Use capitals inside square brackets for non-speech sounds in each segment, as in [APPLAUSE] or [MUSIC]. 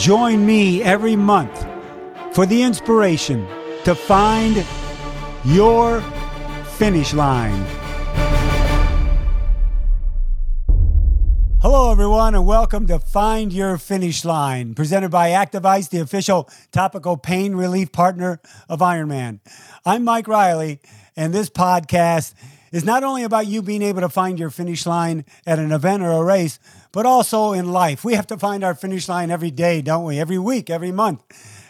Join me every month for the inspiration to find your finish line. Hello, everyone, and welcome to Find Your Finish Line, presented by Active Ice, the official topical pain relief partner of Ironman. I'm Mike Reilly, and this podcast is not only about you being able to find your finish line at an event or a race, but also in life. We have to find our finish line every day, don't we? Every week, every month,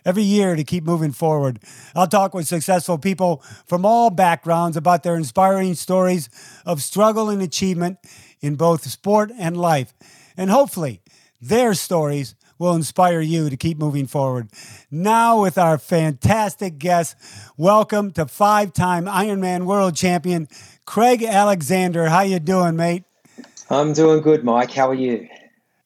every year to keep moving forward. I'll talk with successful people from all backgrounds about their inspiring stories of struggle and achievement in both sport and life. And hopefully, their stories will inspire you to keep moving forward. Now, with our fantastic guest, welcome to five-time Ironman World Champion Craig Alexander. How you doing, mate? I'm doing good, Mike. How are you?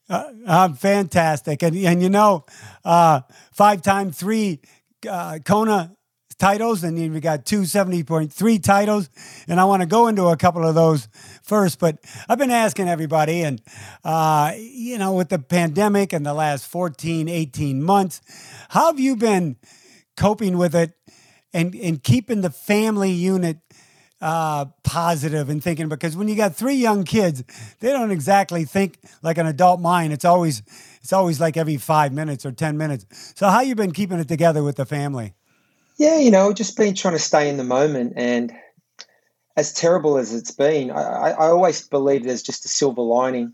Uh, I'm fantastic, and and you know, uh, five-time three uh, Kona titles, and then we got two 70.3 titles. And I want to go into a couple of those first, but I've been asking everybody, and, uh, you know, with the pandemic and the last 14, 18 months, how have you been coping with it and, and keeping the family unit uh, positive and thinking because when you got three young kids, they don't exactly think like an adult mind. It's always it's always like every five minutes or ten minutes. So how you been keeping it together with the family? Yeah, you know, just been trying to stay in the moment. And as terrible as it's been, I, I always believe there's just a silver lining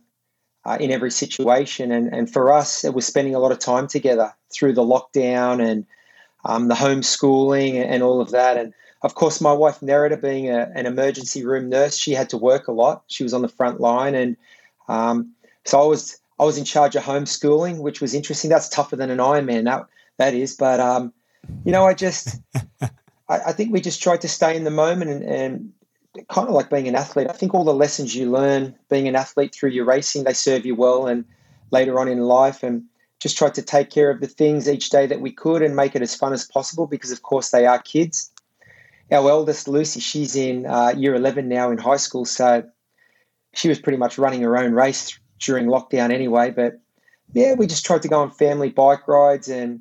uh, in every situation. And, and for us, it was spending a lot of time together through the lockdown and um, the homeschooling and, all of that. And of course, my wife Nerida, being a, an emergency room nurse, she had to work a lot. She was on the front line, and um, so I was I was in charge of homeschooling, which was interesting. That's tougher than an Ironman, that that is. But um, you know, I just, [LAUGHS] I, I, think we just tried to stay in the moment and, and kind of like being an athlete. I think all the lessons you learn being an athlete through your racing, they serve you well and later on in life. And just tried to take care of the things each day that we could and make it as fun as possible because, of course, they are kids. Our eldest, Lucy, she's in uh, year 11 now in high school. So she was pretty much running her own race during lockdown anyway. But yeah, we just tried to go on family bike rides and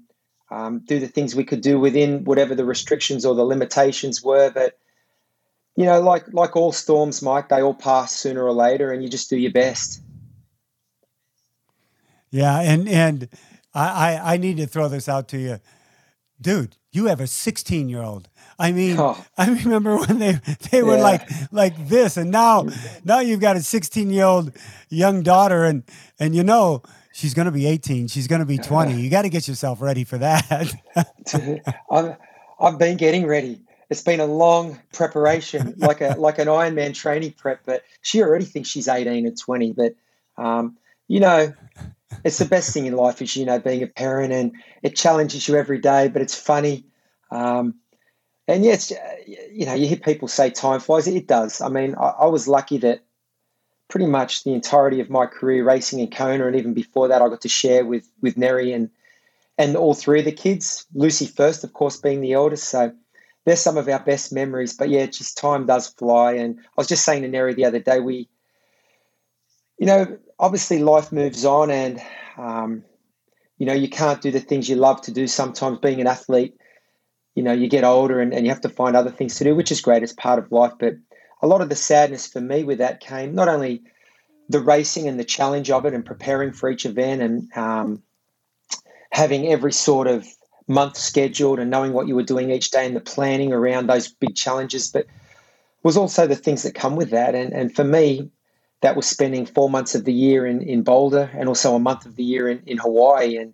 um, do the things we could do within whatever the restrictions or the limitations were. But you know, like like all storms, Mike, they all pass sooner or later, and you just do your best. Yeah, and and I I, I need to throw this out to you, dude. You have a 16 year old. I mean, oh. I remember when they they were yeah. like like this, and now now you've got a 16 year old young daughter, and and you know she's going to be 18 she's going to be 20 you got to get yourself ready for that [LAUGHS] I've, I've been getting ready it's been a long preparation [LAUGHS] like a like an ironman training prep but she already thinks she's 18 and 20 but um, you know it's the best thing in life is you know being a parent and it challenges you every day but it's funny um, and yes you know you hear people say time flies it does i mean I, I was lucky that pretty much the entirety of my career racing in Kona, and even before that, I got to share with with Neri and and all three of the kids. Lucy first, of course, being the eldest. So they're some of our best memories. But yeah, just time does fly. And I was just saying to Neri the other day, we, you know, obviously life moves on, and um, you know, you can't do the things you love to do. Sometimes being an athlete, you know, you get older and, and you have to find other things to do, which is great. It's part of life, but a lot of the sadness for me with that came not only the racing and the challenge of it and preparing for each event and um, having every sort of month scheduled and knowing what you were doing each day and the planning around those big challenges, but was also the things that come with that. And, and for me, that was spending four months of the year in, in Boulder and also a month of the year in, in Hawaii. And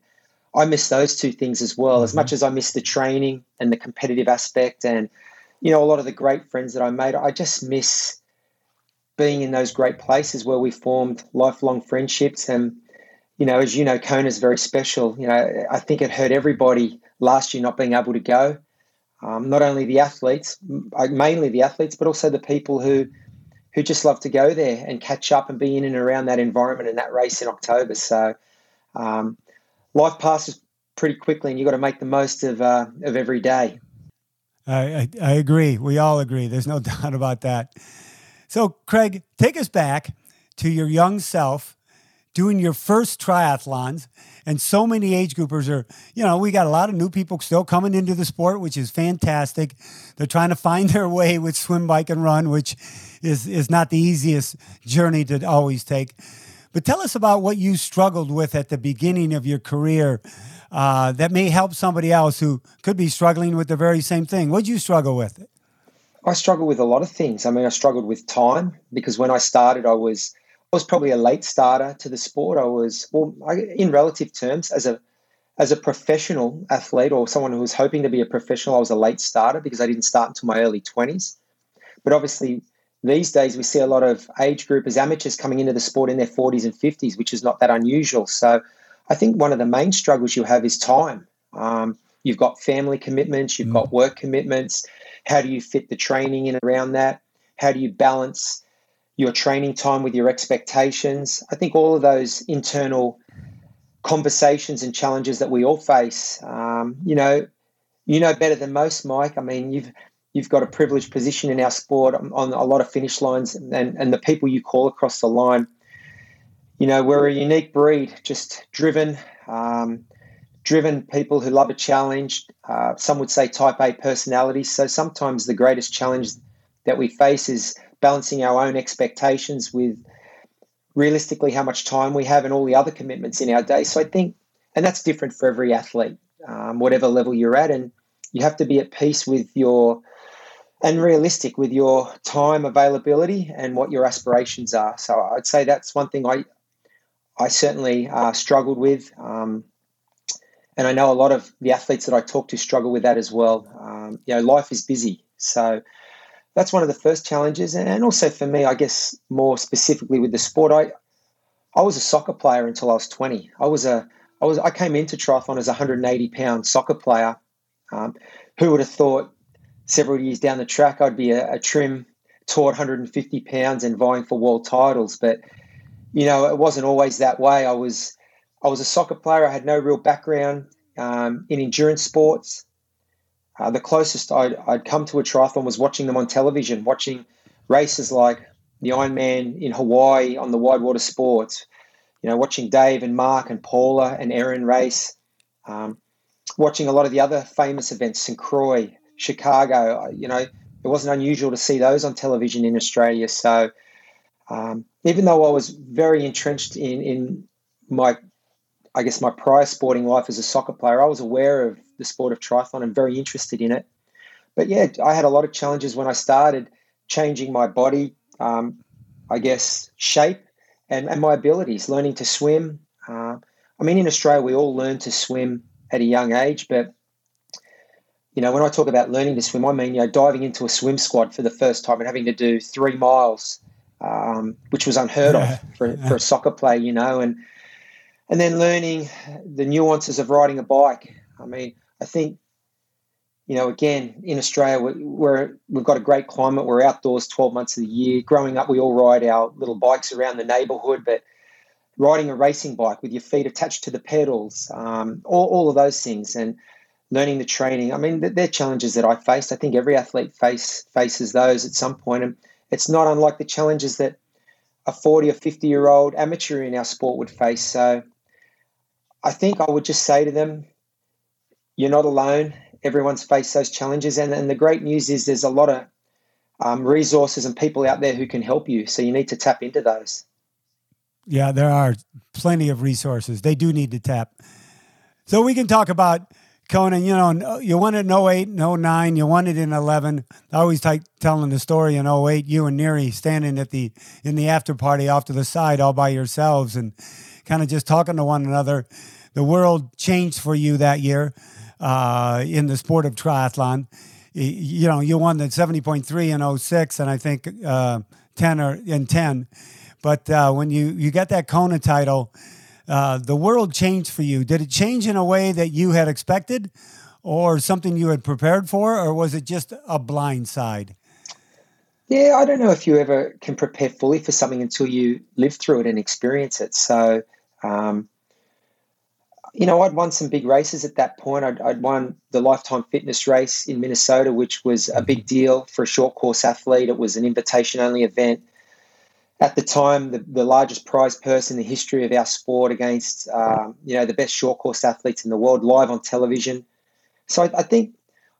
I miss those two things as well, as much mm-hmm. as I miss the training and the competitive aspect and – you know, a lot of the great friends that I made, I just miss being in those great places where we formed lifelong friendships. And, you know, as you know, Kona is very special. You know, I think it hurt everybody last year not being able to go. Um, not only the athletes, mainly the athletes, but also the people who who just love to go there and catch up and be in and around that environment and that race in October. So um, life passes pretty quickly, and you've got to make the most of uh, of every day. I, I, agree. We all agree. There's no [LAUGHS] doubt about that. So, Craig, take us back to your young self doing your first triathlons. And so many age groupers are, you know, we got a lot of new people still coming into the sport, which is fantastic. They're trying to find [LAUGHS] their way with swim, bike, and run, which is, is not the easiest journey to always take. But tell us about what you struggled with at the beginning of your career uh, that may help somebody else who could be struggling with the very same thing. What did you struggle with? I struggled with a lot of things. I mean, I struggled with time because when I started, I was I was probably a late starter to the sport. I was, well, I, in relative terms, as a as a professional athlete or someone who was hoping to be a professional, I was a late starter because I didn't start until my early twenties. But obviously, these days we see a lot of age groupers, amateurs coming into the sport in their 40s and 50s, which is not that unusual. So I think one of the main struggles you have is time. Um, you've got family commitments, you've mm. got work commitments. How do you fit the training in around that? How do you balance your training time with your expectations? I think all of those internal conversations and challenges that we all face. Um, you know, you know better than most, Mike. I mean, you've you've got a privileged position in our sport on, a lot of finish lines, and and the people you call across the line you know, we're a unique breed, just driven, um, driven people who love a challenge. Uh, some would say type A personalities. So sometimes the greatest challenge that we face is balancing our own expectations with realistically how much time we have and all the other commitments in our day. So I think, and that's different for every athlete, um, whatever level you're at. And you have to be at peace with your and realistic with your time availability and what your aspirations are. So I'd say that's one thing I, I certainly uh, struggled with. Um, and I know a lot of the athletes that I talk to struggle with that as well. Um, you know, life is busy. So that's one of the first challenges. And also for me, I guess more specifically with the sport, I, I was a soccer player until I was 20. I was a, I was, I came into triathlon as a 180 pound soccer player. Um, who would have thought several years down the track I'd be a, a trim, taut 150 pounds and vying for world titles? But you know, it wasn't always that way. I was I was a soccer player. I had no real background um, in endurance sports. Uh, the closest I'd, I'd come to a triathlon was watching them on television, watching races like the Ironman in Hawaii on the Wide Water Sports. You know, watching Dave and Mark and Paula and Erin race. Um, watching a lot of the other famous events, St. Croix, Chicago. You know, it wasn't unusual to see those on television in Australia. So um, even though I was very entrenched in, in my, I guess, my prior sporting life as a soccer player, I was aware of the sport of triathlon and very interested in it. But yeah, I had a lot of challenges when I started changing my body, um, I guess, shape and, and my abilities, learning to swim. Uh, I mean, in Australia, we all learn to swim at a young age, but you know, when I talk about learning to swim, I mean, you know, diving into a swim squad for the first time and having to do three miles um, which was unheard of for, for a soccer player, you know, and and then learning the nuances of riding a bike. I mean, I think, you know, again in Australia, we're, we've got a great climate. We're outdoors twelve months of the year. Growing up, we all ride our little bikes around the neighbourhood, but riding a racing bike with your feet attached to the pedals, um, all, all of those things, and learning the training. I mean, they're challenges that I faced. I think every athlete face faces those at some point, and it's not unlike the challenges that a 40 or 50 year old amateur in our sport would face. So I think I would just say to them, you're not alone. Everyone's faced those challenges. And, and the great news is there's a lot of um, resources and people out there who can help you. So you need to tap into those. Yeah, there are plenty of resources. They do need to tap. So we can talk about Kona, you know, you won it in 08 and 09. You won it in 11. I always like telling the story in 08, you and Neri standing at the in the after party off to the side all by yourselves and kind of just talking to one another. The world changed for you that year uh, in the sport of triathlon. You know, you won the 70.3 in 06 and I think uh, 10 or in 10. But uh, when you, you get that Kona title, uh, the world changed for you. Did it change in a way that you had expected or something you had prepared for, or was it just a blind side? Yeah, I don't know if you ever can prepare fully for something until you live through it and experience it. So, um, you know, I'd won some big races at that point. I'd, I'd, won the Lifetime Fitness Race in Minnesota, which was a big deal for a short course athlete. It was an invitation only event. at the time the, the largest prize purse in the history of our sport against um, you know the best short course athletes in the world live on television. So I, I think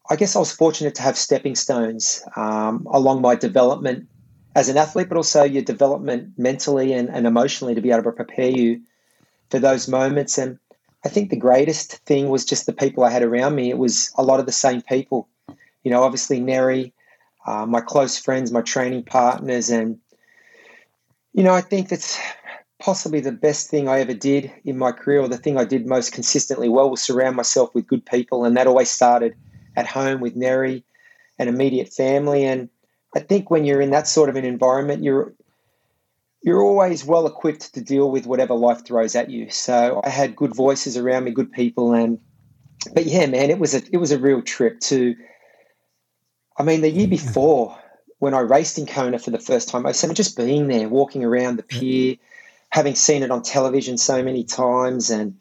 I guess I was fortunate to have stepping stones um, along my development as an athlete, but also your development mentally and, and emotionally to be able to prepare you for those moments. And I think the greatest thing was just the people I had around me. It was a lot of the same people. You know, obviously Neri, uh, my close friends, my training partners, and you know, I think that's possibly the best thing I ever did in my career, or the thing I did most consistently well, was surround myself with good people, and that always started at home with Neri and immediate family. And I think when you're in that sort of an environment, you're you're always well equipped to deal with whatever life throws at you. So I had good voices around me, good people, and but yeah, man, it was a it was a real trip to. I mean, the year before when I raced in Kona for the first time, I said just being there, walking around the pier, having seen it on television so many times, and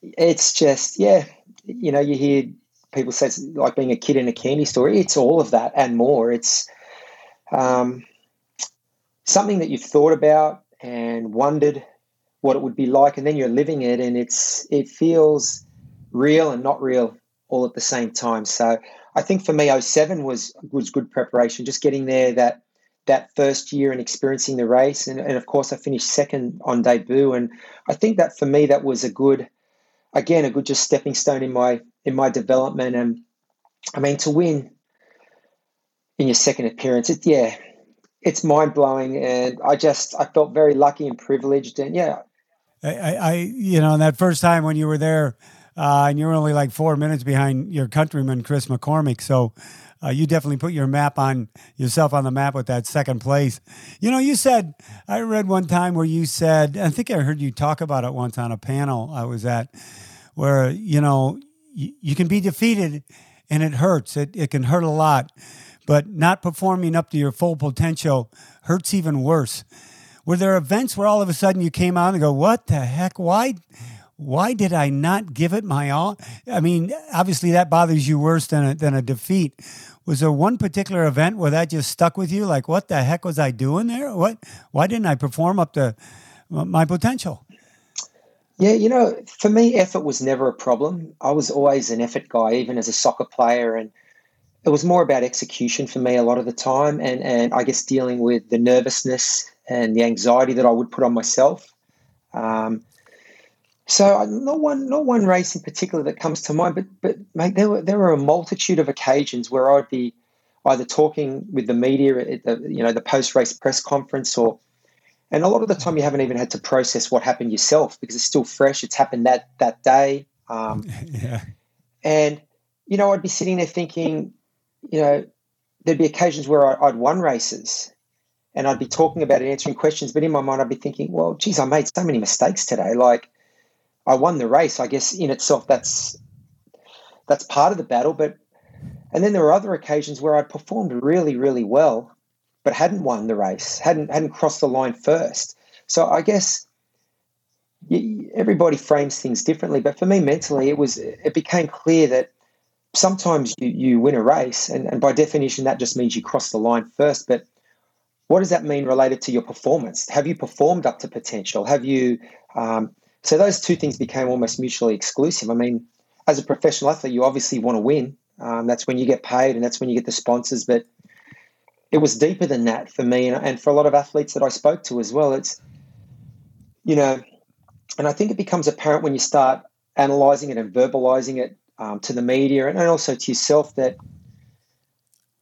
it's just yeah, you know, you hear people say it's like being a kid in a candy store. It's all of that and more. It's um, something that you've thought about and wondered what it would be like, and then you're living it, and it's it feels real and not real all at the same time. So I think for me, 07 was was good preparation. Just getting there that that first year and experiencing the race, and, and of course I finished second on debut, and I think that for me that was a good, again a good just stepping stone in my in my development. And I mean to win in your second appearance, it yeah, it's mind blowing, and I just I felt very lucky and privileged, and yeah. I, I you know that first time when you were there, uh, and you were only like four minutes behind your countryman Chris McCormick, so uh, you definitely put your map on yourself on the map with that second place. You know, you said I read one time where you said I think I heard you talk about it once on a panel I was at, where you know you, you can be defeated and it hurts. It it can hurt a lot but not performing up to your full potential hurts even worse. Were there events where all of a sudden you came out and go, "What the heck? Why?" Why did I not give it my all? I mean, obviously that bothers you worse than a, than a defeat. Was there one particular event where that just stuck with you? Like, what the heck was I doing there? What? Why didn't I perform up to my potential? Yeah, you know, for me, effort was never a problem. I was always an effort guy, even as a soccer player, and it was more about execution for me a lot of the time and, and I guess dealing with the nervousness and the anxiety that I would put on myself. Um, so not one not one race in particular that comes to mind, but but mate, there were there were a multitude of occasions where I'd be either talking with the media at the you know the post race press conference or and a lot of the time you haven't even had to process what happened yourself because it's still fresh. It's happened that that day. Um, [LAUGHS] yeah. And you know, I'd be sitting there thinking, you know, there'd be occasions where I, would won races and I'd be talking about it, answering questions, but in my mind, I'd be thinking, well, geez, I made so many mistakes today. Like, I won the race. I guess in itself, that's that's part of the battle. But and then there were other occasions where I performed really, really well, but hadn't won the race, hadn't hadn't crossed the line first. So I guess everybody frames things differently. But for me, mentally, it was it became clear that sometimes you, you win a race, and, and by definition, that just means you cross the line first. But what does that mean related to your performance? Have you performed up to potential? Have you? Um, so those two things became almost mutually exclusive. I mean, as a professional athlete, you obviously want to win. Um, that's when you get paid, and that's when you get the sponsors. But it was deeper than that for me, and, and for a lot of athletes that I spoke to as well. It's you know, and I think it becomes apparent when you start analyzing it and verbalizing it um, to the media and also to yourself that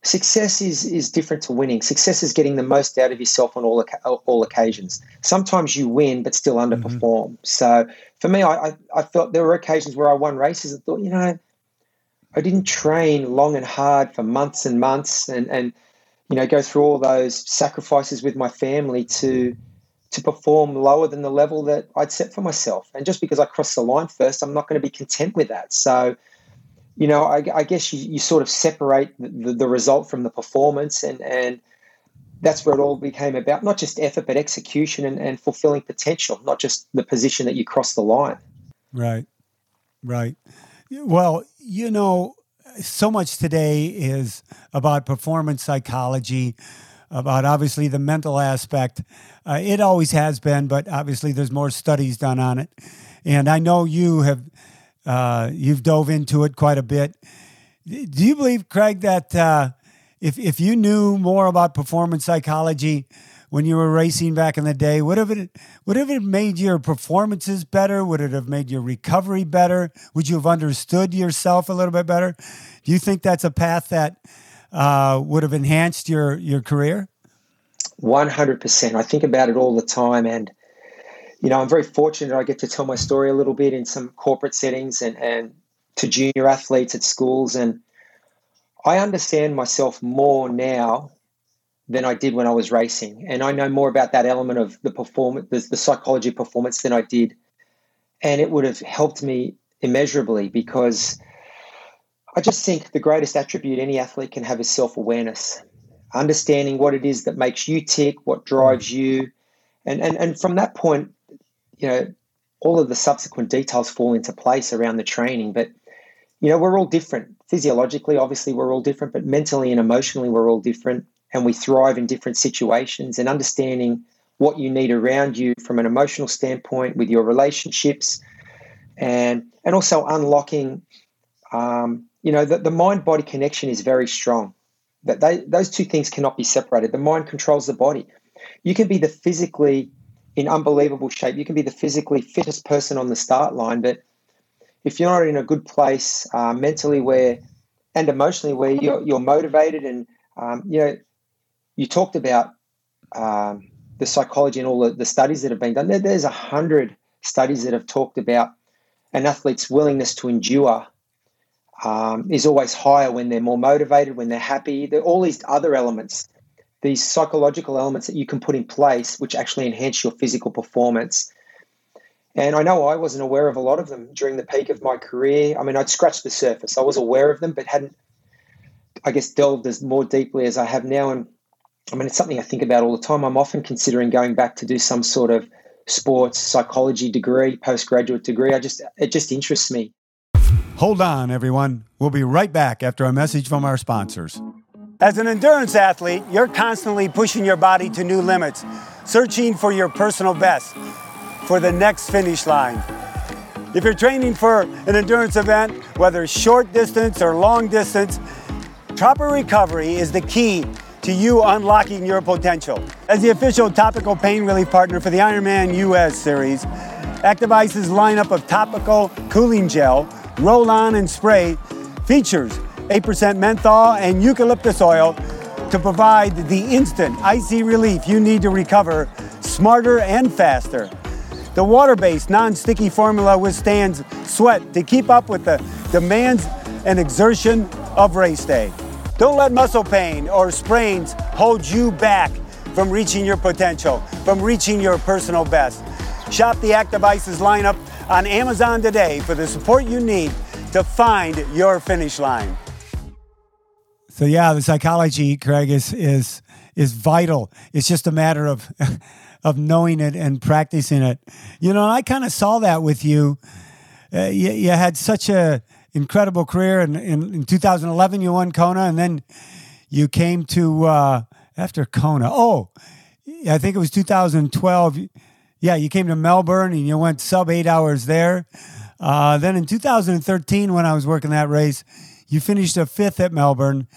success is is different to winning. Success is getting the most out of yourself on all all occasions. Sometimes you win but still mm-hmm. underperform. Mm-hmm. So for me, I, I, I felt there were occasions where I won races and thought, you know, I didn't train long and hard for months and months and and you know go through all those sacrifices with my family to to perform lower than the level that I'd set for myself. And just because I crossed the line first, I'm not going to be content with that. So, you know, I, I guess you, you, sort of separate the, the, result from the performance, and, and that's where it all became about not just effort, but execution and, and fulfilling potential, not just the position that you cross the line. Right, right. Well, you know, so much today is about performance psychology about obviously the mental aspect. Uh, it always has been, but obviously there's more studies done on it. And I know you have uh, you've dove into it quite a bit. Do you believe, Craig, that uh, if if you knew more about performance psychology when you were racing back in the day, would have it would have it made your performances better? Would it have made your recovery better? Would you have understood yourself a little bit better? Do you think that's a path that uh, would have enhanced your your career? One hundred percent. I think about it all the time, and you know, I'm very fortunate. I get to tell my story a little bit in some corporate settings and and to junior athletes at schools, and I understand myself more now than I did when I was racing, and I know more about that element of the performance, the, the psychology of performance than I did, and it would have helped me immeasurably because I just think the greatest attribute any athlete can have is self awareness, understanding what it is that makes you tick, what drives you. And, and, and from that point, you know, all of the subsequent details fall into place around the training. But, you know, we're all different. Physiologically, obviously, we're all different, but mentally and emotionally, we're all different. And we thrive in different situations and understanding what you need around you from an emotional standpoint with your relationships and, and also unlocking um, you know, the, the mind body connection is very strong. That they, those two things cannot be separated. The mind controls the body. You can be the physically in unbelievable shape. You can be the physically fittest person on the start line, but if you're not in a good place uh, mentally, where and emotionally, where you're, you're motivated, and um, you know, you talked about um, the psychology and all the, the studies that have been done. There, there's a hundred studies that have talked about an athlete's willingness to endure um, is always higher when they're more motivated, when they're happy. There are all these other elements, these psychological elements that you can put in place, which actually enhance your physical performance. And I know I wasn't aware of a lot of them during the peak of my career. I mean, I'd scratched the surface. I was aware of them, but hadn't, I guess, delved as more deeply as I have now. And I mean, it's something I think about all the time. I'm often considering going back to do some sort of sports psychology degree, postgraduate degree. I just, it just interests me. Hold on, everyone. We'll be right back after a message from our sponsors. As an endurance athlete, you're constantly pushing your body to new limits, searching for your personal best, for the next finish line. If you're training for an endurance event, whether short distance or long distance, proper recovery is the key to you unlocking your potential. As the official topical pain relief partner for the Ironman US series, Active Ice's lineup of topical cooling gel roll on and spray features 8% menthol and eucalyptus oil to provide the instant icy relief you need to recover smarter and faster. The water based non sticky formula withstands sweat to keep up with the demands and exertion of race day. Don't let muscle pain or sprains hold you back from reaching your potential, from reaching your personal best. Shop the Active Ices lineup on Amazon today for the support you need to find your finish line. So yeah, the psychology, Craig, is is is vital. It's just a matter of [LAUGHS] of knowing it and practicing it. You know, I kind of saw that with you. Uh, you. You had such a incredible career, and in, in, 2011 you won Kona, and then you came to uh, after Kona. Oh, I think it was 2012 yeah, you came to Melbourne and you went sub eight hours there. Uh, then in 2013, when I was working that race, you finished a fifth at Melbourne,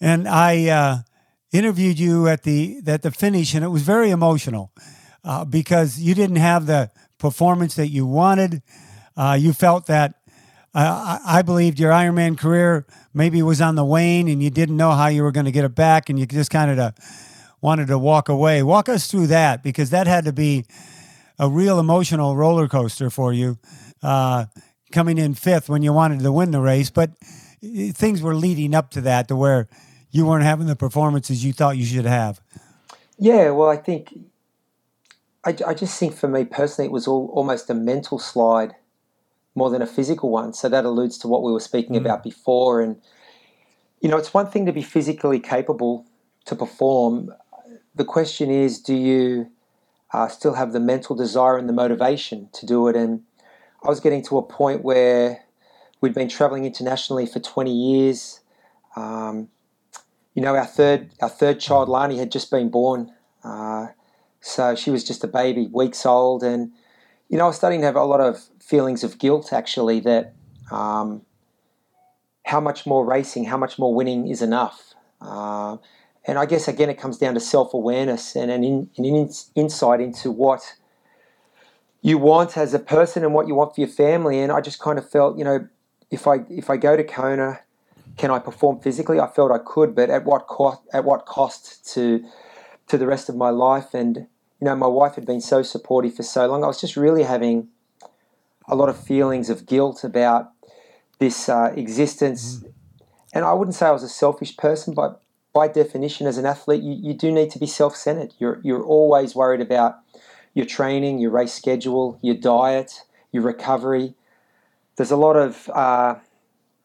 and I uh, interviewed you at the at the finish, and it was very emotional uh, because you didn't have the performance that you wanted. Uh, you felt that uh, I, I believed your Ironman career maybe was on the wane, and you didn't know how you were going to get it back, and you just kind of wanted to walk away. Walk us through that because that had to be a real emotional roller coaster for you, uh, coming in fifth when you wanted to win the race. But things were leading up to that to where you weren't having the performances you thought you should have. Yeah, well, I think I, I just think for me personally, it was all, almost a mental slide more than a physical one. So that alludes to what we were speaking mm. about before. And you know, it's one thing to be physically capable to perform the question is do you uh, still have the mental desire and the motivation to do it? And I was getting to a point where we'd been traveling internationally for 20 years. Um, you know, our third our third child, Lani, had just been born, uh, so she was just a baby, weeks old, and you know, I was starting to have a lot of feelings of guilt actually that um, how much more racing, how much more winning is enough. Uh, and I guess again, it comes down to self awareness and an, in, an in, insight into what you want as a person and what you want for your family. And I just kind of felt, you know, if I if I go to Kona, can I perform physically? I felt I could, but at what cost? At what cost to to the rest of my life? And you know, my wife had been so supportive for so long. I was just really having a lot of feelings of guilt about this uh, existence. And I wouldn't say I was a selfish person, but by definition, as an athlete, you, you do need to be self centered. You're, you're always worried about your training, your race schedule, your diet, your recovery. There's a lot of, uh,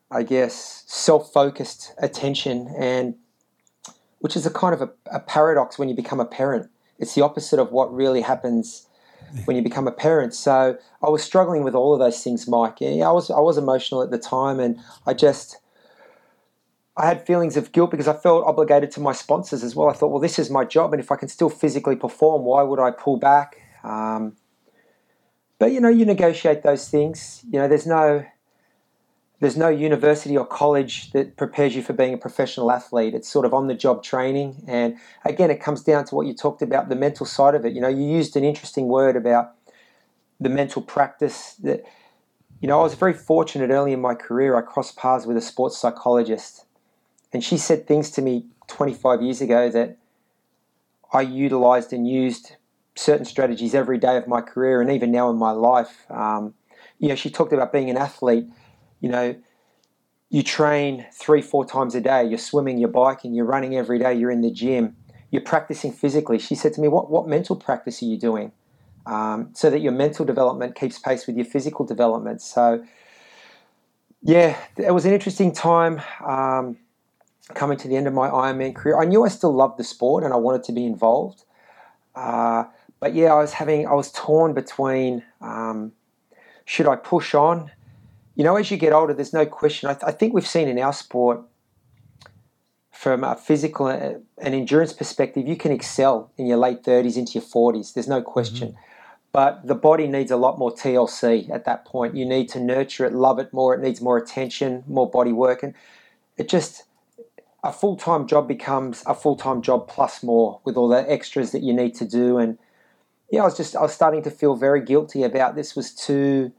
I guess, self focused attention, and which is a kind of a, a paradox when you become a parent. It's the opposite of what really happens when you become a parent. So I was struggling with all of those things, Mike. Yeah, I was I was emotional at the time, and I just I had feelings of guilt because I felt obligated to my sponsors as well. I thought, well, this is my job, and if I can still physically perform, why would I pull back? Um, but you know, you negotiate those things. You know, there's no there's no university or college that prepares you for being a professional athlete. It's sort of on the job training. And again, it comes down to what you talked about the mental side of it. You know, you used an interesting word about the mental practice that, you know, I was very fortunate early in my career. I crossed paths with a sports psychologist, and she said things to me 25 years ago that I utilized and used certain strategies every day of my career and even now in my life. Um, you know, she talked about being an athlete you know, you train three, four times a day. You're swimming, you're biking, you're running every day. You're in the gym. You're practicing physically. She said to me, "What what mental practice are you doing, um, so that your mental development keeps pace with your physical development?" So, yeah, it was an interesting time um, coming to the end of my Ironman career. I knew I still loved the sport and I wanted to be involved, uh, but yeah, I was having I was torn between um, should I push on you know, as you get older, there's no question. I, th- I think we've seen in our sport, from a physical and endurance perspective, you can excel in your late 30s into your 40s. There's no question. Mm-hmm. But the body needs a lot more TLC at that point. You need to nurture it, love it more. It needs more attention, more body work. And it just, a full time job becomes a full time job plus more with all the extras that you need to do. And yeah, I was just, I was starting to feel very guilty about this was too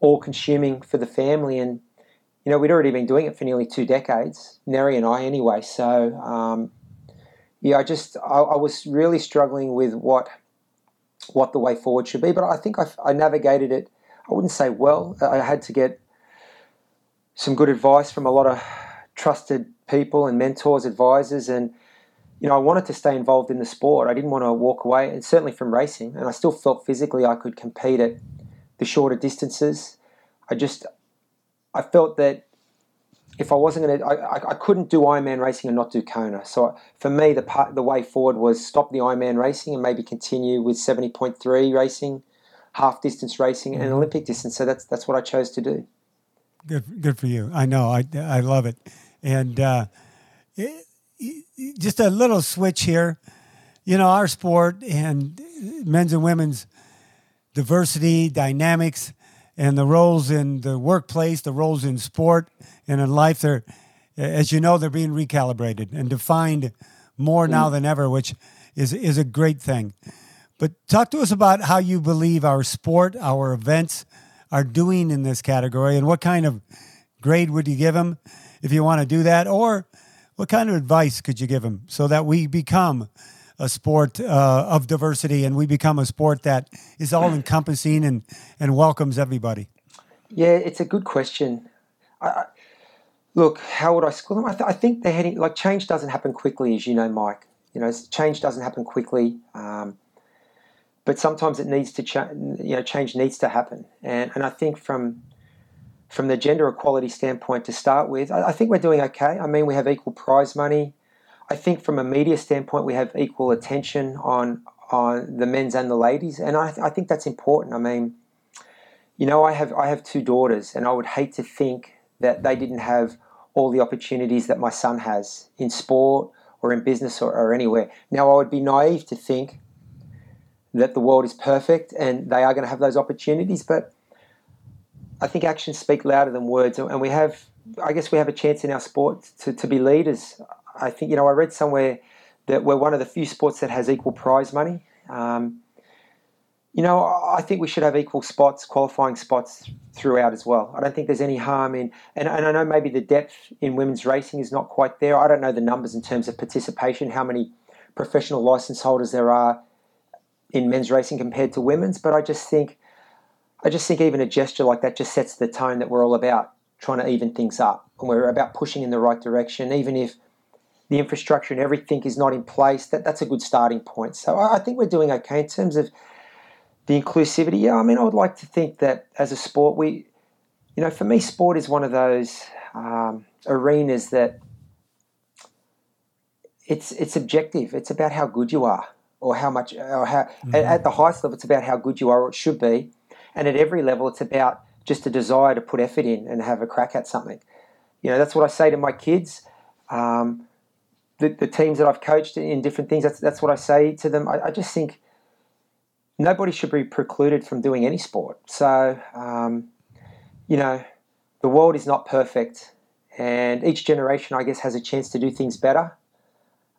all consuming for the family. And, you know, we'd already been doing it for nearly two decades, Neri and I anyway. So, um, yeah, I just, I, I, was really struggling with what, what the way forward should be. But I think I, I navigated it, I wouldn't say well. I had to get some good advice from a lot of trusted people and mentors, advisors, and you know, I wanted to stay involved in the sport. I didn't want to walk away, and certainly from racing. And I still felt physically I could compete at the shorter distances. I just I felt that if I wasn't going to, I, I couldn't do Ironman racing and not do Kona. So for me, the part, the way forward was stop the Ironman racing and maybe continue with seventy point three racing, half distance racing, and mm-hmm. Olympic distance. So that's that's what I chose to do. Good, good for you. I know. I I love it, and uh, just a little switch here. You know, our sport and men's and women's diversity, dynamics, and the roles in the workplace, the roles in sport and in life. They're, as you know, they're being recalibrated and defined more now than ever, which is is a great thing. But talk to us about how you believe our sport, our events, are doing in this category, and what kind of grade would you give them if you want to do that, or what kind of advice could you give them so that we become a sport uh, of diversity and we become a sport that is all encompassing and, and welcomes everybody? Yeah, it's a good question. I, I, look, how would I school them? I, th- I, think they're heading like change doesn't happen quickly, as you know, Mike. You know, change doesn't happen quickly, um, but sometimes it needs to change. You know, change needs to happen, and and I think from from the gender equality standpoint to start with, I, I think we're doing okay. I mean, we have equal prize money. I think from a media standpoint, we have equal attention on on the men's and the ladies, and I, I think that's important. I mean, you know, I have I have two daughters, and I would hate to think that they didn't have all the opportunities that my son has in sport or in business or, or anywhere. Now, I would be naive to think that the world is perfect and they are going to have those opportunities, but I think actions speak louder than words, and we have, I guess, we have a chance in our sport to, to be leaders. I think, you know, I read somewhere that we're one of the few sports that has equal prize money. Um, you know, I think we should have equal spots, qualifying spots throughout as well. I don't think there's any harm in, and, and I know maybe the depth in women's racing is not quite there. I don't know the numbers in terms of participation, how many professional license holders there are in men's racing compared to women's, but I just think, I just think even a gesture like that just sets the tone that we're all about trying to even things up, and we're about pushing in the right direction, even if the infrastructure and everything is not in place. That that's a good starting point. So I, I think we're doing okay in terms of the inclusivity. Yeah, I mean, I would like to think that as a sport, we, you know, for me, sport is one of those um, arenas that it's it's objective. It's about how good you are, or how much, or how mm-hmm. at, at the highest level, it's about how good you are, or it should be, and at every level, it's about just a desire to put effort in and have a crack at something. You know, that's what I say to my kids. Um, the, the teams that I've coached in different things, that's, that's what I say to them. I, I just think nobody should be precluded from doing any sport. So, um, you know, the world is not perfect, and each generation, I guess, has a chance to do things better.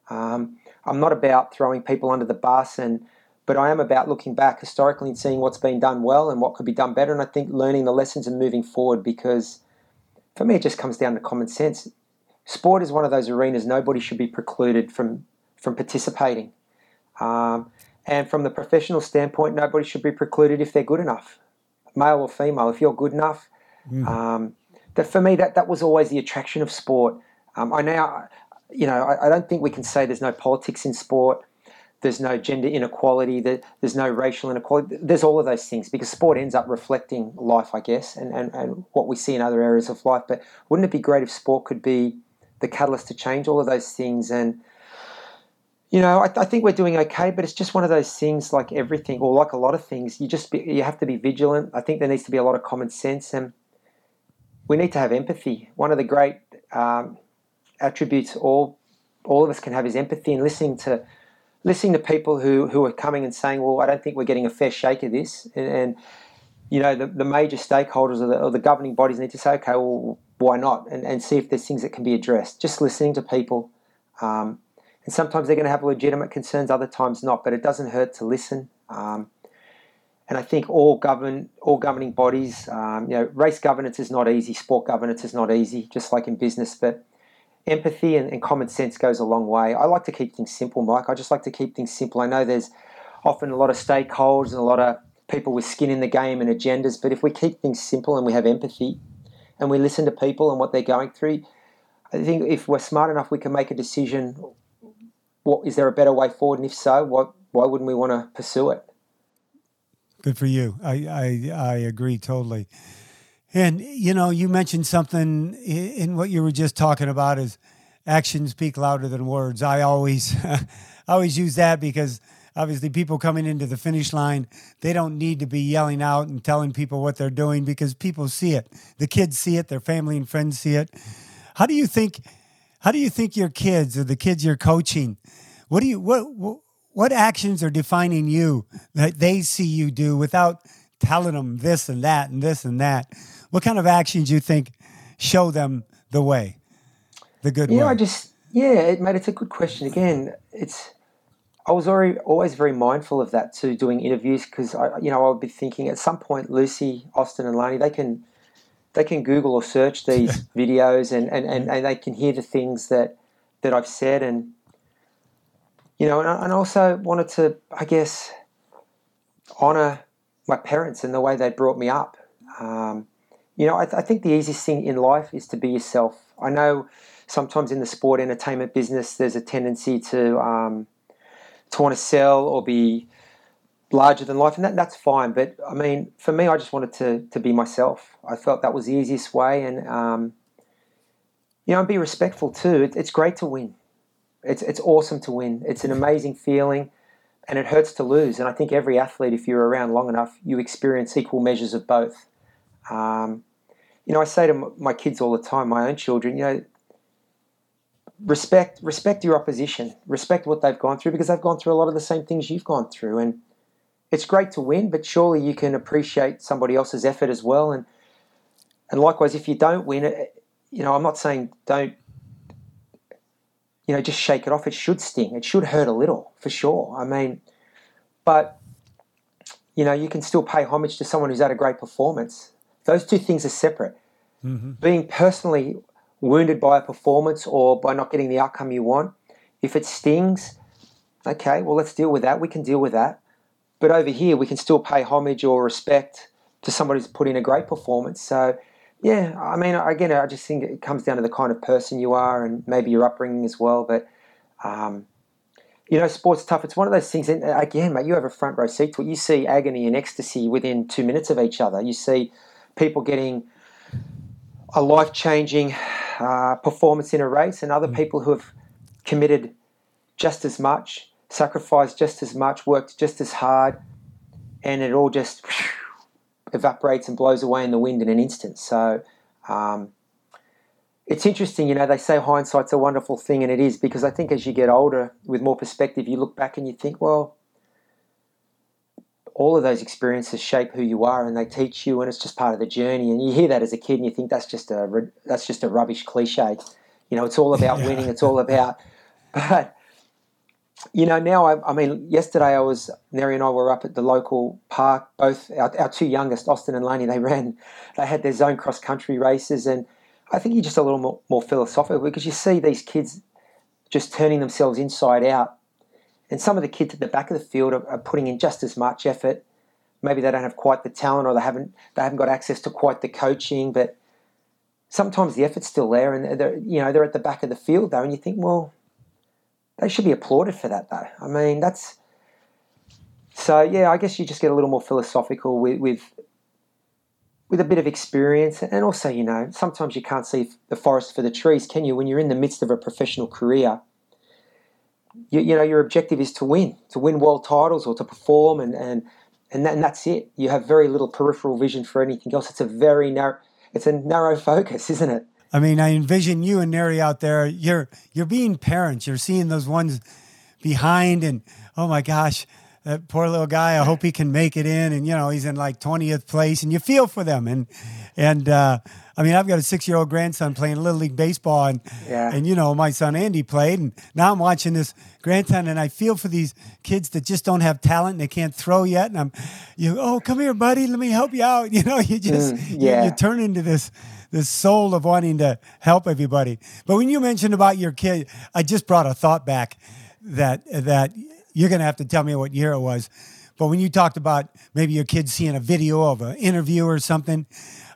Um, I'm not about throwing people under the bus, and but I am about looking back historically and seeing what's been done well and what could be done better. And I think learning the lessons and moving forward, because for me, it just comes down to common sense. Sport is one of those arenas nobody should be precluded from from participating. Um, and from the professional standpoint, nobody should be precluded if they're good enough, male or female. If you're good enough, mm. um, that for me that that was always the attraction of sport. Um, I now, you know, I, I, don't think we can say there's no politics in sport. There's no gender inequality. There, there's no racial inequality. There's all of those things because sport ends up reflecting life, I guess, and, and, and what we see in other areas of life. But wouldn't it be great if sport could be the catalyst to change all of those things and you know, I, I, think we're doing okay, but it's just one of those things, like everything, or like a lot of things. You just be, you have to be vigilant. I think there needs to be a lot of common sense, and we need to have empathy. One of the great um, attributes all all of us can have is empathy, and listening to listening to people who who are coming and saying, "Well, I don't think we're getting a fair shake of this," and, and you know, the, the major stakeholders or the, or the governing bodies need to say, "Okay, well, why not?" and, and see if there's things that can be addressed. Just listening to people. Um, and sometimes they're going to have legitimate concerns, other times not. But it doesn't hurt to listen. Um, and I think all govern all governing bodies, um, you know, race governance is not easy, sport governance is not easy, just like in business. But empathy and, and common sense goes a long way. I like to keep things simple, Mike. I just like to keep things simple. I know there's often a lot of stakeholders and a lot of people with skin in the game and agendas, but if we keep things simple and we have empathy and we listen to people and what they're going through, I think if we're smart enough, we can make a decision what is there a better way forward? And if so, why why wouldn't we want to pursue it? Good for you. I I, I agree totally. And you know, you mentioned something in what you were just talking about is actions speak louder than words. I always [LAUGHS] I always use that because obviously people coming into the finish line, they don't need to be yelling out and telling people what they're doing because people see it. The kids see it, their family and friends see it. How do you think how do you think your kids or the kids you're coaching, what do you what what actions are defining you that they see you do without telling them this and that and this and that? What kind of actions do you think show them the way, the good yeah, way? Yeah, I just yeah, mate. It's a good question. Again, it's I was already always very mindful of that too, doing interviews because I, you know, I would be thinking at some point, Lucy, Austin, and Lani, they can they can Google or search these [LAUGHS] videos and, and, and, and, they can hear the things that, that I've said. And, you know, and also wanted to, I guess, honor my parents and the way they brought me up. Um, you know, I, th- I, think the easiest thing in life is to be yourself. I know sometimes in the sport entertainment business, there's a tendency to um, to want to sell or be larger than life, and that, that's fine. But I mean, for me, I just wanted to to be myself. I felt that was the easiest way, and um, you know, and be respectful too. It, it's great to win. It's it's awesome to win. It's an amazing feeling, and it hurts to lose. And I think every athlete, if you're around long enough, you experience equal measures of both. Um, you know, I say to my kids all the time, my own children, you know, respect respect your opposition, respect what they've gone through because they've gone through a lot of the same things you've gone through, and it's great to win, but surely you can appreciate somebody else's effort as well, and and likewise, if you don't win, it, you know, I'm not saying don't, you know, just shake it off. It should sting. It should hurt a little for sure. I mean, but you know, you can still pay homage to someone who's had a great performance. Those two things are separate. Mm-hmm. Being personally wounded by a performance or by not getting the outcome you want, if it stings, okay, well, let's deal with that. We can deal with that. But over here, we can still pay homage or respect to somebody who's put in a great performance. So, yeah, I mean, again, I just think it comes down to the kind of person you are and maybe your upbringing as well. But, um, you know, sports is tough. It's one of those things. And again, mate, you have a front row seat to it. You see agony and ecstasy within two minutes of each other. You see people getting a life changing uh, performance in a race, and other mm. people who have committed just as much, sacrificed just as much, worked just as hard, and it all just evaporates and blows away in the wind in an instant. So, um, it's interesting, you know, they say hindsight's a wonderful thing, and it is because I think as you get older with more perspective, you look back and you think, well, all of those experiences shape who you are and they teach you, and it's just part of the journey. And you hear that as a kid and you think that's just a, that's just a rubbish cliche. You know, it's all about [LAUGHS] yeah. winning, it's all about, [LAUGHS] but you know, now I, I, mean, yesterday I was Neri and I were up at the local park. Both our, our, two youngest, Austin and Laney, they ran. They had their zone cross country races, and I think you're just a little more, more philosophical because you see these kids just turning themselves inside out. And some of the kids at the back of the field are, are, putting in just as much effort. Maybe they don't have quite the talent or they haven't they haven't got access to quite the coaching, but sometimes the effort's still there and they're you know they're at the back of the field though and you think, well, they should be applauded for that though. I mean, that's so yeah, I guess you just get a little more philosophical with, with with a bit of experience, and also, you know, sometimes you can't see the forest for the trees, can you? When you're in the midst of a professional career, you, you know, your objective is to win, to win world titles or to perform, and and and, that, and that's it. You have very little peripheral vision for anything else. It's a very narrow, it's a narrow [LAUGHS] focus, isn't it? I mean, I envision you and Neri out there. You're you're being parents. You're seeing those ones behind, and oh my gosh, that poor little guy. I hope he can make it in. And you know, he's in like twentieth place, and you feel for them. And and uh, I mean, I've got a six year old grandson playing little league baseball, and yeah. and you know, my son Andy played, and now I'm watching this grandson, and I feel for these kids that just don't have talent, and they can't throw yet. And I'm, you, oh, come here, buddy, let me help you out. [LAUGHS] You know, you just mm, yeah. you, you turn into this this soul of wanting to help everybody. But when you mentioned about your kid, I just brought a thought back that that you're going to have to tell me what year it was. But when you talked about maybe your kids seeing a video of an interview or something,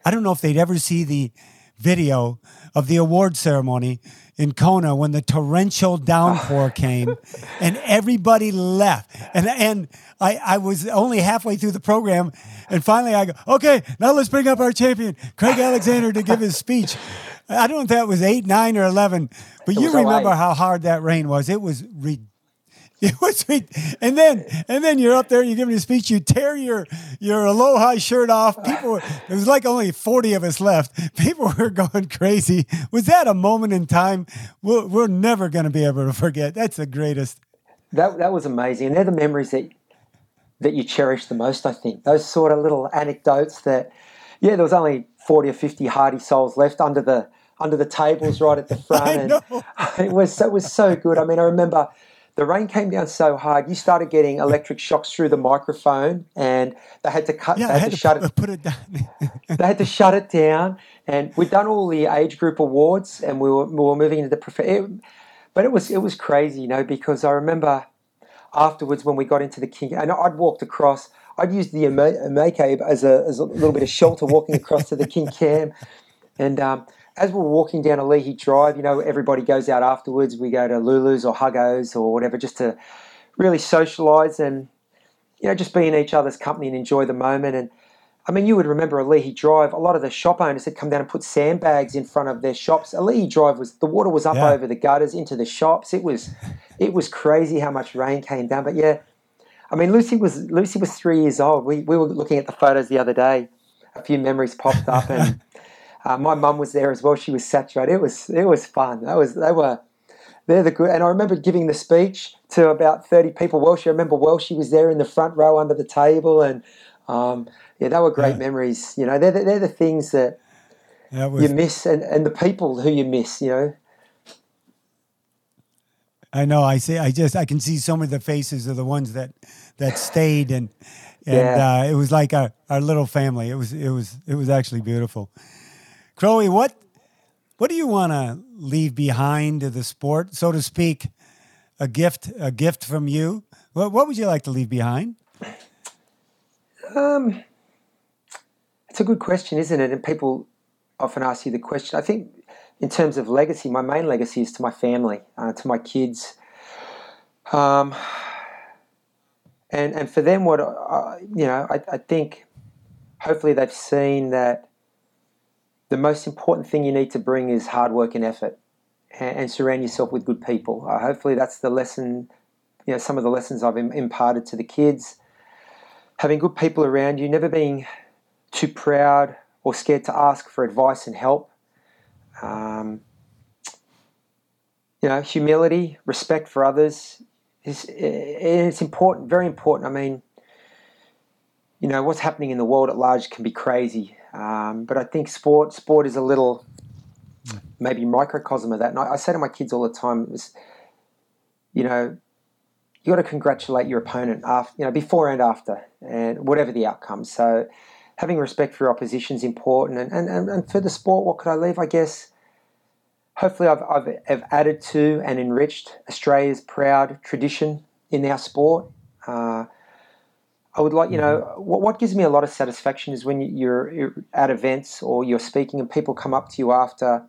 I don't know if they'd ever see the video of the award ceremony in Kona when the torrential downpour [LAUGHS] came and everybody left. And and I, I was only halfway through the program and finally I go, okay, now let's bring up our champion, Craig [LAUGHS] Alexander, to give his speech. I don't know if that was eight, nine, or eleven, but it you remember how hard that rain was. It was ridiculous It was sweet. And then and then you're up there, you're giving a speech, you tear your your aloha shirt off. People were, it was like only 40 of us left. People [LAUGHS] were going crazy. Was that a moment in time we're, we're never going to be able to forget? That's the greatest. That that was amazing. And they're the memories that that you cherish the most, I think. Those sort of little anecdotes that yeah, there was only 40 or 50 hardy souls left under the under the tables right at the [LAUGHS] front. And [LAUGHS] it was it was so good. I mean, I remember the rain came down so hard, you started getting electric shocks through the microphone, and they had to cut. Yeah, they had, had to, to, shut it. [LAUGHS] Put it down. [LAUGHS] they had to shut it down, and we'd done all the age group awards, and we were we were moving into the prof- But it was it was crazy, you know, because I remember afterwards when we got into the king, and I'd walked across. I'd used the Amake as a, as a little bit of shelter walking across to the King Kam, and um, as we're walking down Ali'i Drive, you know, everybody goes out afterwards. We go to Lulu's or Huggos or whatever just to really socialise and, you know, just be in each other's company and enjoy the moment. And I mean, you would remember Ali'i Drive. A lot of the shop owners had come down and put sandbags in front of their shops. Ali'i Drive was the water was up yeah. over the gutters into the shops. It was, it was crazy how much rain came down. But yeah, I mean, Lucy was Lucy was three years old. We we were looking at the photos the other day. A few memories popped up and. [LAUGHS] Uh, my mum was there as well. She was saturated. It was it was fun. That was they were they're the good. And I remember giving the speech to about thirty people. Welsh, I remember Welsh. was there in the front row under the table, and um, yeah, they were great yeah. memories. You know, they're the, they're the things that, was... you miss, and, and the people who you miss. You know. I know. I see. I just I can see some of the faces of the ones that that stayed, and and yeah. uh, it was like our, our little family. It was it was it was actually beautiful. Crowie, what what do you want to leave behind to the sport, so to speak? A gift, a gift from you. What what would you like to leave behind? Um, it's a good question, isn't it? And people often ask you the question. I think in terms of legacy, my main legacy is to my family, uh, to my kids. Um, and and for them, what uh, you know, I, I think hopefully they've seen that the most important thing you need to bring is hard work and effort, and, and surround yourself with good people. Uh, hopefully, that's the lesson. You know, some of the lessons I've imparted to the kids. Having good people around you, never being too proud or scared to ask for advice and help. Um, you know, humility, respect for others, is it's important, very important. I mean, you know, what's happening in the world at large can be crazy, um, but I think sport sport is a little maybe microcosm of that. And I, I say to my kids all the time, you know, you got to congratulate your opponent after, you know, before and after, and whatever the outcome. So, having respect for your opposition is important. And, and, and for the sport, what could I leave? I guess hopefully I've, I've, I've, added to and enriched Australia's proud tradition in our sport. Uh, I would like, you know, mm-hmm. what, what, gives me a lot of satisfaction is when you're, you're, at events or you're speaking and people come up to you after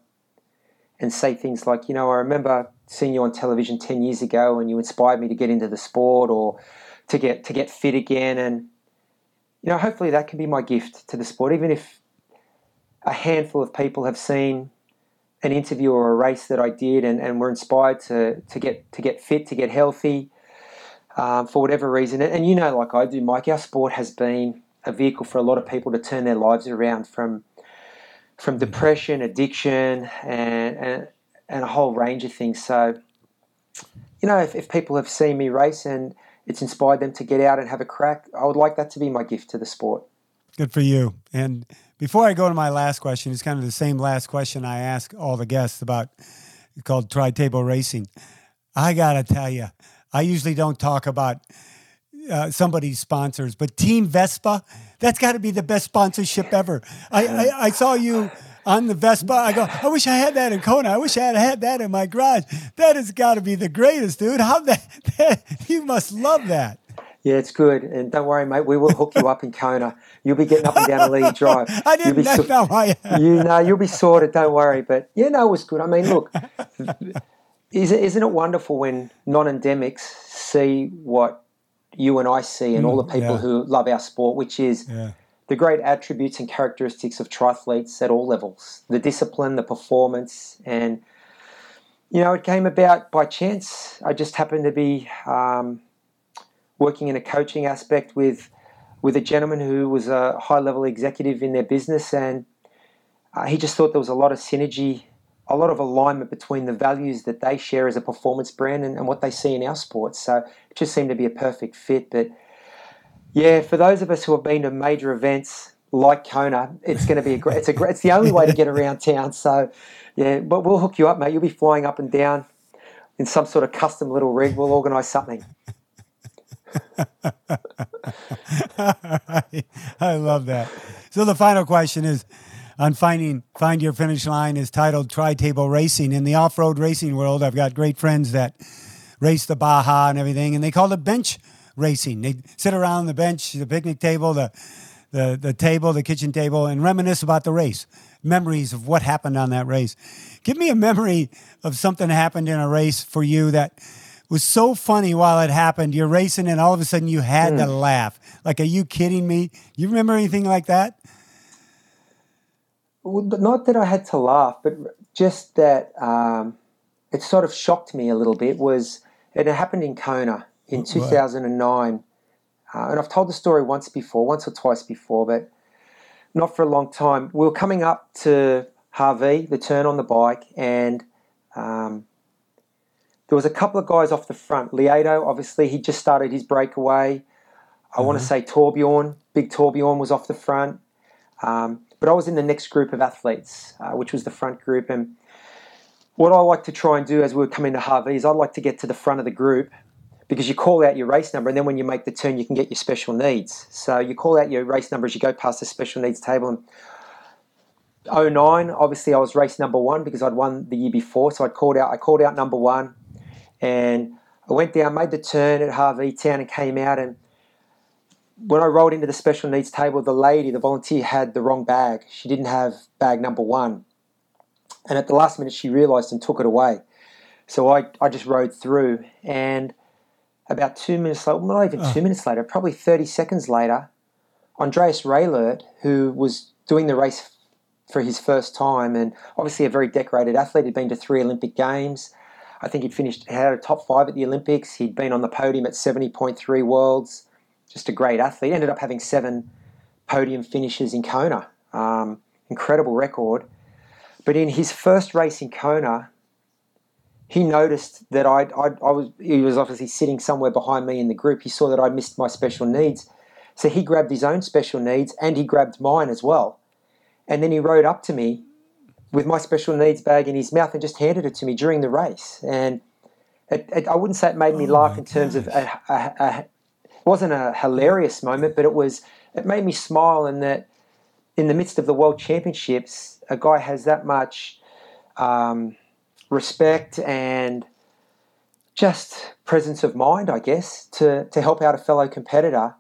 and say things like, you know, I remember seeing you on television 10 years ago and you inspired me to get into the sport or to get, to get fit again. And, you know, hopefully that can be my gift to the sport, even if a handful of people have seen an interview or a race that I did and, and were inspired to, to get to get fit, to get healthy, um, for whatever reason. And, and, you know, like I do, Mike, our sport has been a vehicle for a lot of people to turn their lives around from from depression, addiction, and and, and a whole range of things. So, you know, if, if people have seen me race and it's inspired them to get out and have a crack, I would like that to be my gift to the sport. Good for you. And before I go to my last question, it's kind of the same last question I ask all the guests about called tri table racing. I got to tell you, I usually don't talk about uh, somebody's sponsors, but Team Vespa, that's got to be the best sponsorship ever. I, I, I, saw you on the Vespa. I go, I wish I had that in Kona. I wish I had had that in my garage. That has got to be the greatest, dude. How that, [LAUGHS] that you must love that. Yeah, it's good. And don't worry, mate, we will hook you up in Kona. You'll be getting up and down Ali'i Drive. [LAUGHS] I didn't you'll be know. I, you know, you'll be sorted. Don't worry. But yeah, no, it was good. I mean, look, [LAUGHS] isn't it wonderful when non-endemics see what you and I see, and mm, all the people yeah. who love our sport, which is yeah. the great attributes and characteristics of triathletes at all levels: the discipline, the performance, and you know, it came about by chance. I just happened to be. Um, working in a coaching aspect with with a gentleman who was a high level executive in their business, and uh, he just thought there was a lot of synergy, a lot of alignment between the values that they share as a performance brand and, and what they see in our sports. So it just seemed to be a perfect fit. But yeah, for those of us who have been to major events like Kona, it's going to be a great. It's a great. It's the only way to get [LAUGHS] around town. So yeah, but we'll hook you up, mate. You'll be flying up and down in some sort of custom little rig. We'll organise something. [LAUGHS] I love that. So the final question is on finding find your finish line is titled Tri Table Racing. In the off road racing world, I've got great friends that race the Baja and everything, and they call it bench racing. They sit around the bench, the picnic table, the the the table, the kitchen table, and reminisce about the race, memories of what happened on that race. Give me a memory of something that happened in a race for you that was so funny while it happened. You're racing, and all of a sudden you had mm. to laugh. Like, are you kidding me? You remember anything like that? Not that I had to laugh, but just that um, it sort of shocked me a little bit. Was it happened in Kona in 2009, uh, and I've told the story once before, once or twice before, but not for a long time. We were coming up to Hawi, the turn on the bike, and um, there was a couple of guys off the front. Lieto, obviously, he just started his breakaway. I mm-hmm. want to say Torbjorn, big Torbjorn was off the front. Um, but I was in the next group of athletes, uh, which was the front group. And what I like to try and do as we were coming to Hawi is I'd like to get to the front of the group because you call out your race number and then when you make the turn you can get your special needs. So you call out your race number as you go past the special needs table and 09 obviously I was race number 1 because I'd won the year before so I called out I called out number 1 and I went down made the turn at Hawi town and came out and when I rolled into the special needs table, the lady, the volunteer, had the wrong bag. She didn't have bag number one. And at the last minute, she realised and took it away. So I, I just rode through. And about two minutes later, not even oh. two ah. minutes later, probably 30 seconds later, Andreas Raelert, who was doing the race for his first time and obviously a very decorated athlete, had been to three Olympic Games. I think he'd finished, had a top five at the Olympics. He'd been on the podium at 70.3 Worlds just a great athlete. Ended up having seven podium finishes in Kona. Um, incredible record. But in his first race in Kona, he noticed that I, I, I was he was obviously sitting somewhere behind me in the group. He saw that I missed my special needs, so he grabbed his own special needs and he grabbed mine as well. And then he rode up to me with my special needs bag in his mouth and just handed it to me during the race. And it, it, I wouldn't say it made me oh laugh in terms gosh. of a, a, a, wasn't a hilarious moment, but it was. It made me smile in that, in the midst of the World Championships, a guy has that much um, respect and just presence of mind, I guess, to to help out a fellow competitor.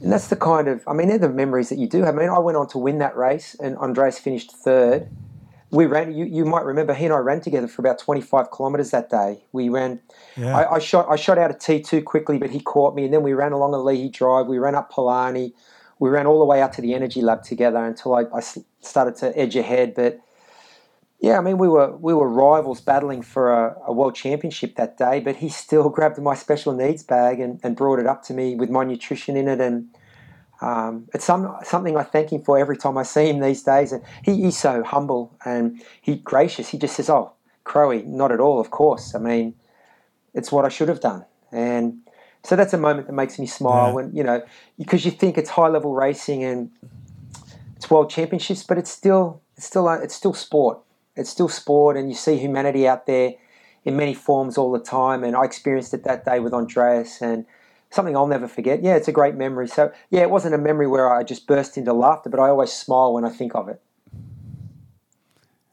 And that's the kind of, I mean, they're the memories that you do have. I mean, I went on to win that race, and Andreas finished third we ran. You, you might remember he and I ran together for about 25 kilometres that day. We ran. Yeah. I, I, shot. I shot out a T2 quickly, but he caught me, and then we ran along Ali'i Drive. We ran up Palani. We ran all the way out to the Energy Lab together until I, I started to edge ahead. But yeah, I mean, we were we were rivals battling for a, a, world championship that day. But he still [LAUGHS] grabbed my special needs bag and, and brought it up to me with my nutrition in it and um, it's some, something I thank him for every time I see him these days. And he, he's so humble and he gracious. He just says, "Oh, Crowie, not at all. Of course. I mean, it's what I should have done." And so that's a moment that makes me smile yeah. when you know because you think it's high level racing and it's world championships, but it's still it's still it's still sport. It's still sport, and you see humanity out there in many forms all the time. And I experienced it that day with Andreas and something I'll never forget. Yeah, it's a great memory. So, yeah, it wasn't a memory where I just burst into laughter, but I always smile when I think of it.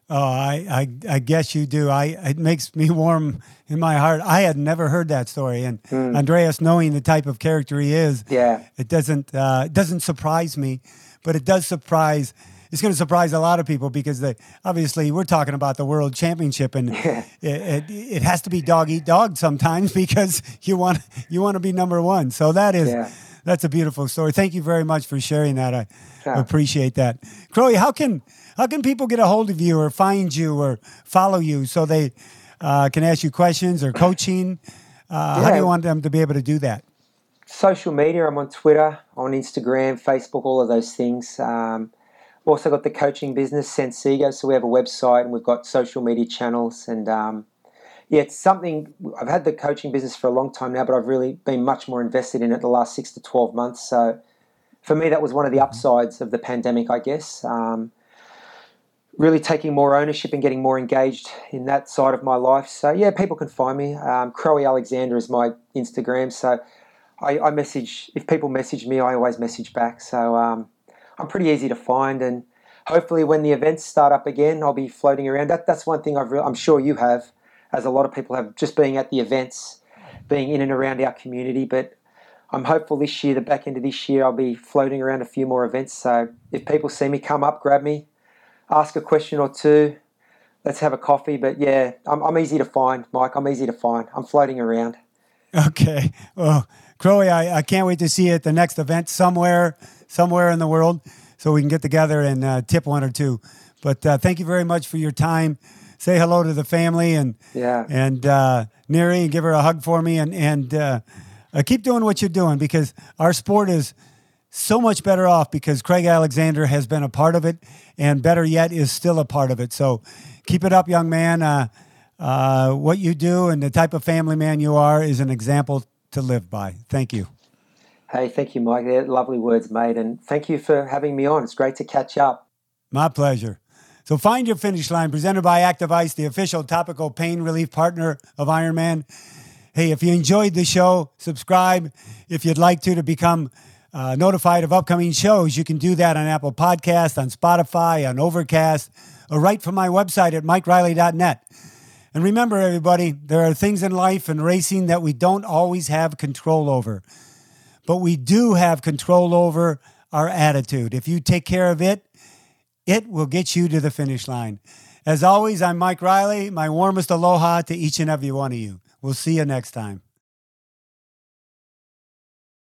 Oh, I, I, I guess you do. I it makes me warm in my heart. I had never heard that story, and mm. Andreas, knowing the type of character he is, yeah, it doesn't uh, it doesn't surprise me, but it does surprise it's going to surprise a lot of people because they, obviously we're talking about the world championship and [LAUGHS] it, it, it, has to be dog eat dog sometimes [LAUGHS] because you want you want to be number one. So that is yeah. that's a beautiful story. Thank you very much for sharing that. I appreciate that. Crowie, how can how can people get a hold of you or find you or follow you so they uh, can ask you questions or coaching? Uh, yeah. How do you want them to be able to do that? Social media. I'm on Twitter, on Instagram, Facebook, all of those things. Um, also got the coaching business, Sansego. So we have a website and we've got social media channels. And um, yeah, it's something I've had the coaching business for a long time now, but I've really been much more invested in it the last six to 12 months. So for me, that was one of the upsides of the pandemic, I guess. Um, really taking more ownership and getting more engaged in that side of my life. So yeah, people can find me. Um, Crowie Alexander is my Instagram. So I, I, message if people message me, I always message back. So um, I'm pretty easy to find, and hopefully when the events start up again, I'll be floating around. That, that's one thing I've re- I'm sure you have, as a lot of people have, just being at the events, being in and around our community. But I'm hopeful this year, the back end of this year, I'll be floating around a few more events. So if people see me, come up, grab me, ask a question or two. Let's have a coffee. But yeah, I'm, I'm easy to find, Mike. I'm easy to find. I'm floating around. [LAUGHS] Okay. Well, Crowie, I, I can't wait to see you at the next event somewhere somewhere in the world so we can get together and uh, tip one or two. But uh, thank you very much for your time. Say hello to the family and yeah and uh, Neri and give her a hug for me and and uh, uh, keep doing what you're doing because our sport is so much better off because Craig Alexander has been a part of it, and better yet, is still a part of it. So keep it up, young man. Uh, uh, what you do and the type of family man you are is an example to live by. Thank you. Hey, thank you, Mike. They're lovely words, mate. And thank you for having me on. It's great to catch up. My pleasure. So find your finish line presented by Active Ice, the official topical pain relief partner of Ironman. Hey, if you enjoyed the show, subscribe. If you'd like to, to become uh, notified of upcoming shows, you can do that on Apple Podcast, on Spotify, on Overcast, or right from my website at mikereilly.net. And remember, everybody, there are things in life and racing that we don't always have control over but we do have control over our attitude. If you take care of it, it will get you to the finish line. As always, I'm Mike Reilly. My warmest aloha to each and every one of you. We'll see you next time.